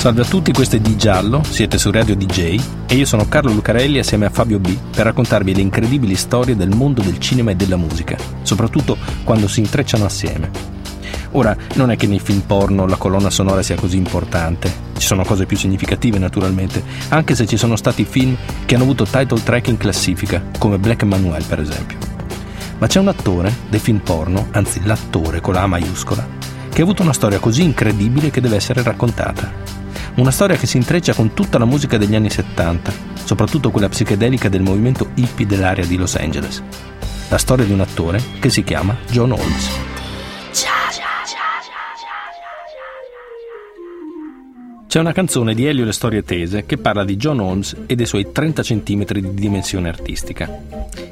Salve a tutti, questo è Di Giallo, siete su Radio DJ e io sono Carlo Lucarelli assieme a Fabio B per raccontarvi le incredibili storie del mondo del cinema e della musica, soprattutto quando si intrecciano assieme. Ora, non è che nei film porno la colonna sonora sia così importante, ci sono cose più significative naturalmente, anche se ci sono stati film che hanno avuto title track in classifica, come Black Manuel per esempio. Ma c'è un attore dei film porno, anzi l'attore con la A maiuscola, che ha avuto una storia così incredibile che deve essere raccontata. Una storia che si intreccia con tutta la musica degli anni 70, soprattutto quella psichedelica del movimento hippie dell'area di Los Angeles. La storia di un attore che si chiama John Holmes. C'è una canzone di Elio Le Storie Tese che parla di John Holmes e dei suoi 30 cm di dimensione artistica.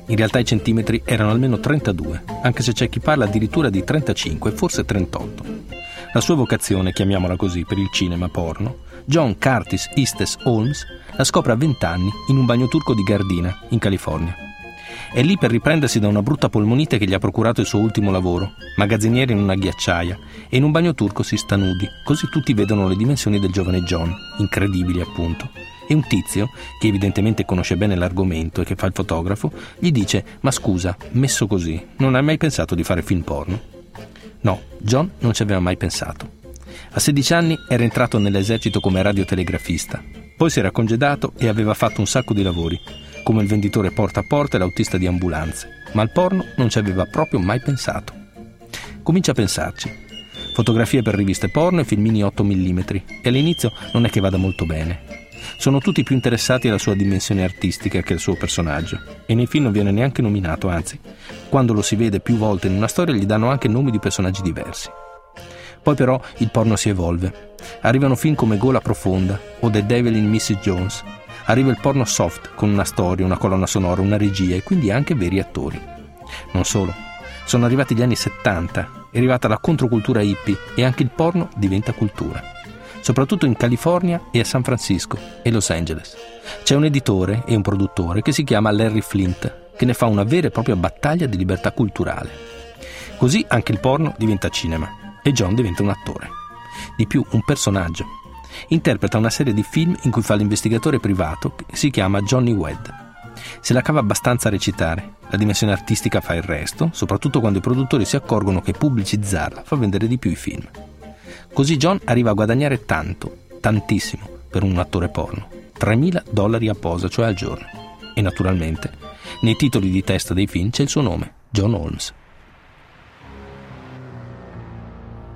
In realtà i centimetri erano almeno 32, anche se c'è chi parla addirittura di 35, forse 38. La sua vocazione, chiamiamola così, per il cinema porno, John Curtis Estes Holmes la scopre a 20 anni in un bagno turco di Gardina, in California. È lì per riprendersi da una brutta polmonite che gli ha procurato il suo ultimo lavoro, magazziniere in una ghiacciaia, e in un bagno turco si sta nudi, così tutti vedono le dimensioni del giovane John, incredibili appunto. E un tizio, che evidentemente conosce bene l'argomento e che fa il fotografo, gli dice: Ma scusa, messo così, non hai mai pensato di fare film porno? No, John non ci aveva mai pensato. A 16 anni era entrato nell'esercito come radiotelegrafista, poi si era congedato e aveva fatto un sacco di lavori, come il venditore porta a porta e l'autista di ambulanze, ma al porno non ci aveva proprio mai pensato. Comincia a pensarci. Fotografie per riviste porno e filmini 8 mm e all'inizio non è che vada molto bene. Sono tutti più interessati alla sua dimensione artistica che al suo personaggio e nei film non viene neanche nominato, anzi, quando lo si vede più volte in una storia gli danno anche nomi di personaggi diversi. Poi però il porno si evolve. Arrivano film come Gola Profonda o The Devil in Mrs. Jones. Arriva il porno soft con una storia, una colonna sonora, una regia e quindi anche veri attori. Non solo. Sono arrivati gli anni 70, è arrivata la controcultura hippie e anche il porno diventa cultura. Soprattutto in California e a San Francisco e Los Angeles. C'è un editore e un produttore che si chiama Larry Flint, che ne fa una vera e propria battaglia di libertà culturale. Così anche il porno diventa cinema e John diventa un attore. Di più, un personaggio. Interpreta una serie di film in cui fa l'investigatore privato che si chiama Johnny Wedd. Se la cava abbastanza a recitare, la dimensione artistica fa il resto, soprattutto quando i produttori si accorgono che pubblicizzarla fa vendere di più i film. Così John arriva a guadagnare tanto, tantissimo, per un attore porno. 3.000 dollari a posa, cioè al giorno. E naturalmente, nei titoli di testa dei film c'è il suo nome, John Holmes.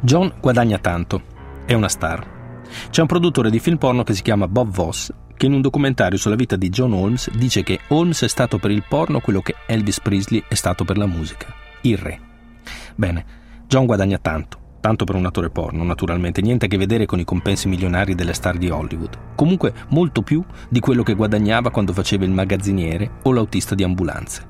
John guadagna tanto, è una star. C'è un produttore di film porno che si chiama Bob Voss che in un documentario sulla vita di John Holmes dice che Holmes è stato per il porno quello che Elvis Presley è stato per la musica, il re. Bene, John guadagna tanto, tanto per un attore porno, naturalmente, niente a che vedere con i compensi milionari delle star di Hollywood. Comunque molto più di quello che guadagnava quando faceva il magazziniere o l'autista di ambulanze.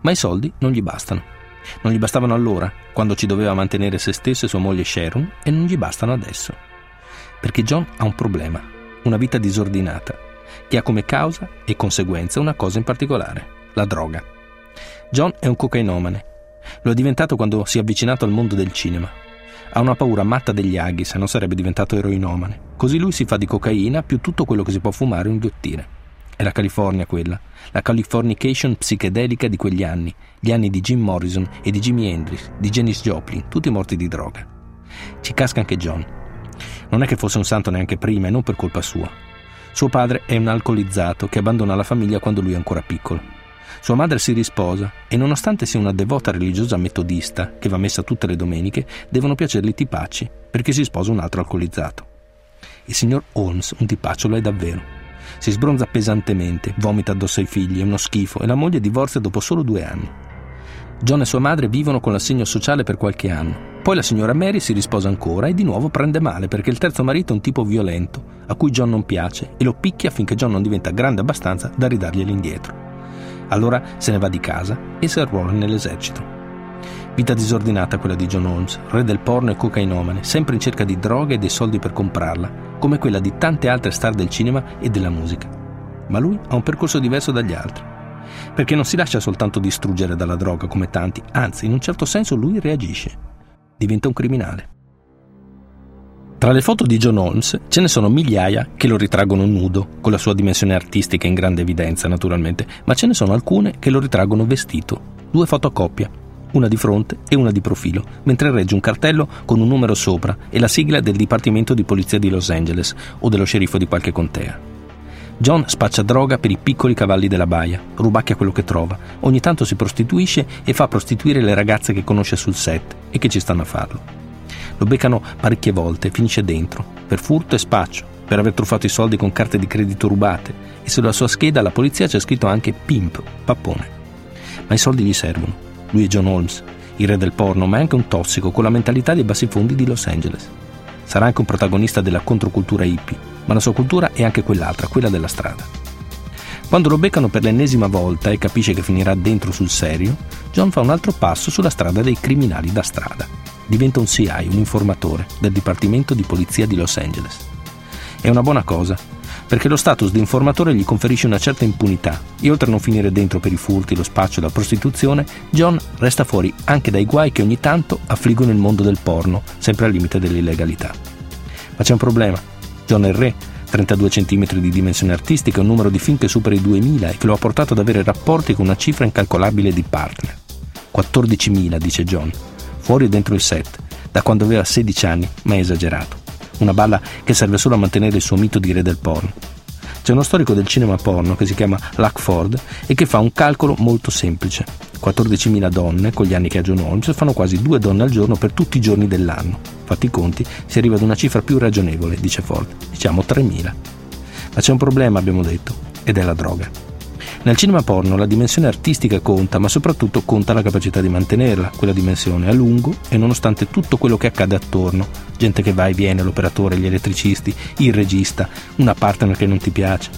Ma i soldi non gli bastano. Non gli bastavano allora, quando ci doveva mantenere se stesso e sua moglie Sharon, e non gli bastano adesso. Perché John ha un problema, una vita disordinata, che ha come causa e conseguenza una cosa in particolare, la droga. John è un cocainomane. Lo è diventato quando si è avvicinato al mondo del cinema. Ha una paura matta degli aghi se non sarebbe diventato eroinomane. Così lui si fa di cocaina più tutto quello che si può fumare o inghiottire. È la California quella, la Californication psichedelica di quegli anni, gli anni di Jim Morrison e di Jimi Hendrix, di Janis Joplin, tutti morti di droga. Ci casca anche John. Non è che fosse un santo neanche prima e non per colpa sua. Suo padre è un alcolizzato che abbandona la famiglia quando lui è ancora piccolo. Sua madre si risposa e nonostante sia una devota religiosa metodista che va messa tutte le domeniche, devono piacergli i tipacci perché si sposa un altro alcolizzato. Il signor Holmes un tipaccio lo è davvero si sbronza pesantemente, vomita addosso ai figli, è uno schifo e la moglie divorzia dopo solo due anni. John e sua madre vivono con l'assegno sociale per qualche anno. Poi la signora Mary si risposa ancora e di nuovo prende male perché il terzo marito è un tipo violento, a cui John non piace, e lo picchia finché John non diventa grande abbastanza da ridarglielo indietro. Allora se ne va di casa e si arruola nell'esercito. Vita disordinata quella di John Holmes, re del porno e cocainomane, sempre in cerca di droga e dei soldi per comprarla, come quella di tante altre star del cinema e della musica. Ma lui ha un percorso diverso dagli altri, perché non si lascia soltanto distruggere dalla droga come tanti, anzi, in un certo senso lui reagisce. Diventa un criminale. Tra le foto di John Holmes ce ne sono migliaia che lo ritraggono nudo, con la sua dimensione artistica in grande evidenza naturalmente, ma ce ne sono alcune che lo ritraggono vestito, due foto a coppia, una di fronte e una di profilo, mentre regge un cartello con un numero sopra e la sigla del Dipartimento di Polizia di Los Angeles o dello sceriffo di qualche contea. John spaccia droga per i piccoli cavalli della baia, rubacchia quello che trova, ogni tanto si prostituisce e fa prostituire le ragazze che conosce sul set e che ci stanno a farlo. Lo beccano parecchie volte e finisce dentro, per furto e spaccio, per aver truffato i soldi con carte di credito rubate e sulla sua scheda alla polizia c'è scritto anche Pimp, pappone. Ma i soldi gli servono. Lui è John Holmes, il re del porno, ma è anche un tossico con la mentalità dei bassi fondi di Los Angeles. Sarà anche un protagonista della controcultura hippie, ma la sua cultura è anche quell'altra, quella della strada. Quando lo beccano per l'ennesima volta e capisce che finirà dentro sul serio, John fa un altro passo sulla strada dei criminali da strada diventa un CI, un informatore del Dipartimento di Polizia di Los Angeles. È una buona cosa, perché lo status di informatore gli conferisce una certa impunità e oltre a non finire dentro per i furti, lo spaccio e la prostituzione, John resta fuori anche dai guai che ogni tanto affliggono il mondo del porno, sempre al limite dell'illegalità. Ma c'è un problema. John è il re, 32 cm di dimensione artistica, un numero di film che supera i 2000 e che lo ha portato ad avere rapporti con una cifra incalcolabile di partner. 14.000, dice John, fuori e dentro il set, da quando aveva 16 anni, ma è esagerato. Una balla che serve solo a mantenere il suo mito di re del porno. C'è uno storico del cinema porno che si chiama Lackford e che fa un calcolo molto semplice. 14.000 donne, con gli anni che ha John Holmes, fanno quasi due donne al giorno per tutti i giorni dell'anno. Fatti i conti, si arriva ad una cifra più ragionevole, dice Ford, diciamo 3.000. Ma c'è un problema, abbiamo detto, ed è la droga. Nel cinema porno la dimensione artistica conta, ma soprattutto conta la capacità di mantenerla, quella dimensione a lungo e nonostante tutto quello che accade attorno, gente che va e viene, l'operatore, gli elettricisti, il regista, una partner che non ti piace.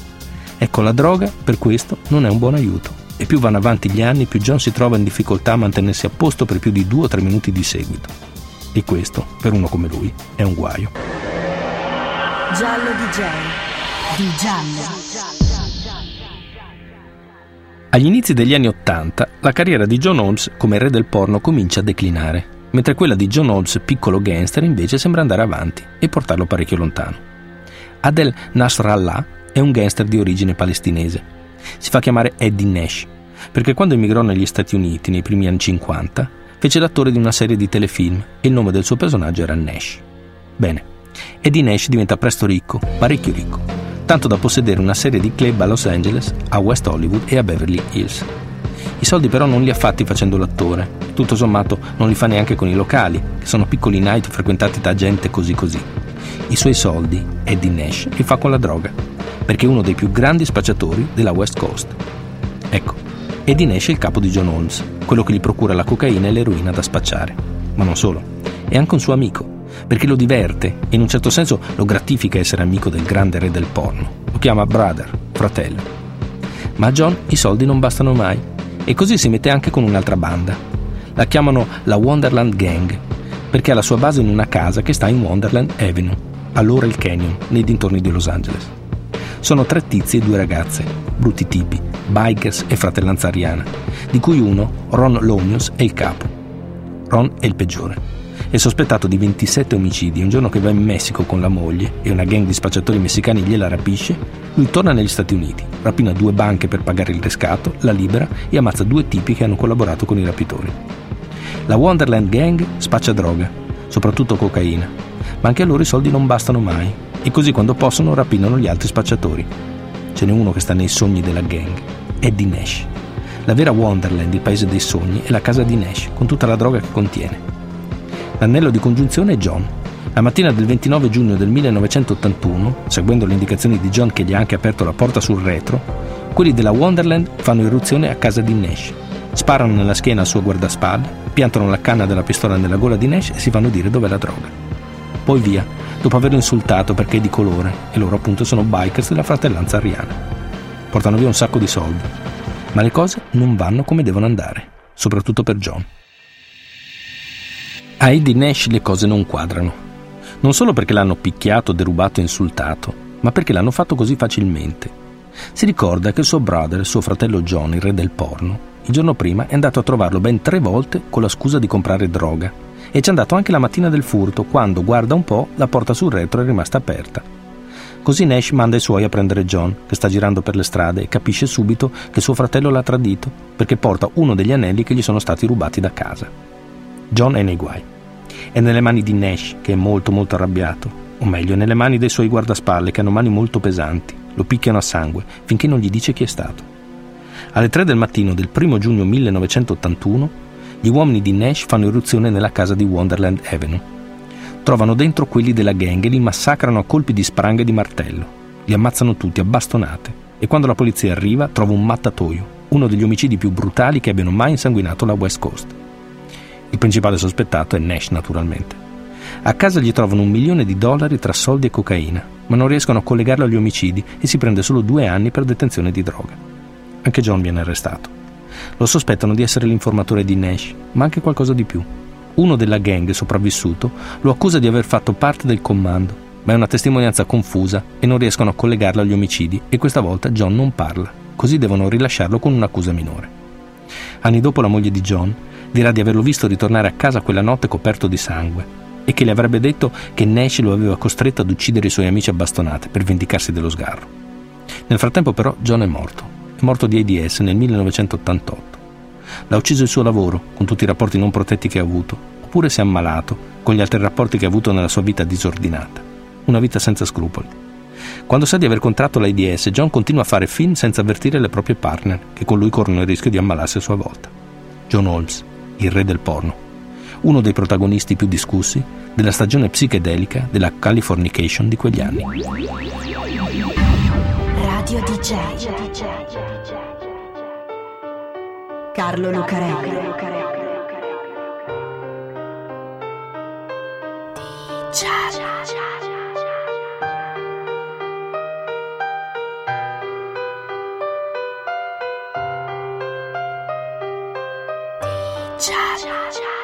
Ecco, la droga per questo non è un buon aiuto. E più vanno avanti gli anni, più John si trova in difficoltà a mantenersi a posto per più di due o tre minuti di seguito. E questo, per uno come lui, è un guaio. Giallo DJ. Di giallo. Agli inizi degli anni Ottanta, la carriera di John Holmes come re del porno comincia a declinare, mentre quella di John Holmes, piccolo gangster, invece sembra andare avanti e portarlo parecchio lontano. Adel Nasrallah è un gangster di origine palestinese. Si fa chiamare Eddie Nash, perché quando emigrò negli Stati Uniti nei primi anni 50, fece l'attore di una serie di telefilm e il nome del suo personaggio era Nash. Bene, Eddie Nash diventa presto ricco, parecchio ricco, tanto da possedere una serie di club a Los Angeles, a West Hollywood e a Beverly Hills. I soldi però non li ha fatti facendo l'attore, tutto sommato non li fa neanche con i locali, che sono piccoli night frequentati da gente così così. I suoi soldi, Eddie Nash, li fa con la droga, perché è uno dei più grandi spacciatori della West Coast. Ecco, Eddie Nash è il capo di John Holmes, quello che gli procura la cocaina e l'eroina da spacciare. Ma non solo, è anche un suo amico, perché lo diverte e in un certo senso lo gratifica essere amico del grande re del porno. Lo chiama brother, fratello. Ma a John i soldi non bastano mai e così si mette anche con un'altra banda. La chiamano la Wonderland Gang perché ha la sua base in una casa che sta in Wonderland Avenue, allora il Canyon, nei dintorni di Los Angeles. Sono tre tizi e due ragazze, brutti tipi, bikers e fratellanza ariana, di cui uno, Ron Lomios, è il capo. Ron è il peggiore è sospettato di 27 omicidi. Un giorno che va in Messico con la moglie e una gang di spacciatori messicani gliela rapisce, lui torna negli Stati Uniti, rapina due banche per pagare il riscatto, la libera e ammazza due tipi che hanno collaborato con i rapitori. La Wonderland Gang spaccia droga, soprattutto cocaina, ma anche a loro i soldi non bastano mai e così quando possono rapinano gli altri spacciatori. Ce n'è uno che sta nei sogni della gang, Eddie Nash. La vera Wonderland, il paese dei sogni, è la casa di Nash, con tutta la droga che contiene. L'anello di congiunzione è John. La mattina del 29 giugno del 1981, seguendo le indicazioni di John che gli ha anche aperto la porta sul retro, quelli della Wonderland fanno irruzione a casa di Nash. Sparano nella schiena al suo guardaspalle, piantano la canna della pistola nella gola di Nash e si fanno dire dov'è la droga. Poi via, dopo averlo insultato perché è di colore e loro appunto sono bikers della fratellanza ariana. Portano via un sacco di soldi, ma le cose non vanno come devono andare, soprattutto per John. A Eddie Nash le cose non quadrano. Non solo perché l'hanno picchiato, derubato e insultato, ma perché l'hanno fatto così facilmente. Si ricorda che suo brother, suo fratello John, il re del porno, il giorno prima è andato a trovarlo ben tre volte con la scusa di comprare droga e ci è andato anche la mattina del furto quando, guarda un po', la porta sul retro è rimasta aperta. Così Nash manda i suoi a prendere John, che sta girando per le strade, e capisce subito che suo fratello l'ha tradito perché porta uno degli anelli che gli sono stati rubati da casa. John è nei guai. È nelle mani di Nash, che è molto molto arrabbiato, o meglio, nelle mani dei suoi guardaspalle, che hanno mani molto pesanti. Lo picchiano a sangue, finché non gli dice chi è stato. Alle 3 del mattino del 1 giugno 1981, gli uomini di Nash fanno irruzione nella casa di Wonderland Avenue Trovano dentro quelli della gang e li massacrano a colpi di spranghe e di martello. Li ammazzano tutti a bastonate e quando la polizia arriva trova un mattatoio, uno degli omicidi più brutali che abbiano mai insanguinato la West Coast. Il principale sospettato è Nash, naturalmente. A casa gli trovano un milione di dollari tra soldi e cocaina, ma non riescono a collegarlo agli omicidi e si prende solo due anni per detenzione di droga. Anche John viene arrestato. Lo sospettano di essere l'informatore di Nash, ma anche qualcosa di più uno della gang sopravvissuto lo accusa di aver fatto parte del comando, ma è una testimonianza confusa e non riescono a collegarlo agli omicidi e questa volta John non parla, così devono rilasciarlo con un'accusa minore. Anni dopo la moglie di John dirà di averlo visto ritornare a casa quella notte coperto di sangue e che le avrebbe detto che Nash lo aveva costretto ad uccidere i suoi amici a bastonate per vendicarsi dello sgarro. Nel frattempo però John è morto, è morto di AIDS nel 1988 L'ha ucciso il suo lavoro, con tutti i rapporti non protetti che ha avuto, oppure si è ammalato, con gli altri rapporti che ha avuto nella sua vita disordinata. Una vita senza scrupoli. Quando sa di aver contratto l'AIDS, John continua a fare film senza avvertire le proprie partner, che con lui corrono il rischio di ammalarsi a sua volta. John Holmes, il re del porno. Uno dei protagonisti più discussi della stagione psichedelica della Californication di quegli anni. Radio DJ. Carlo Lucarelli. DJ. 恰恰恰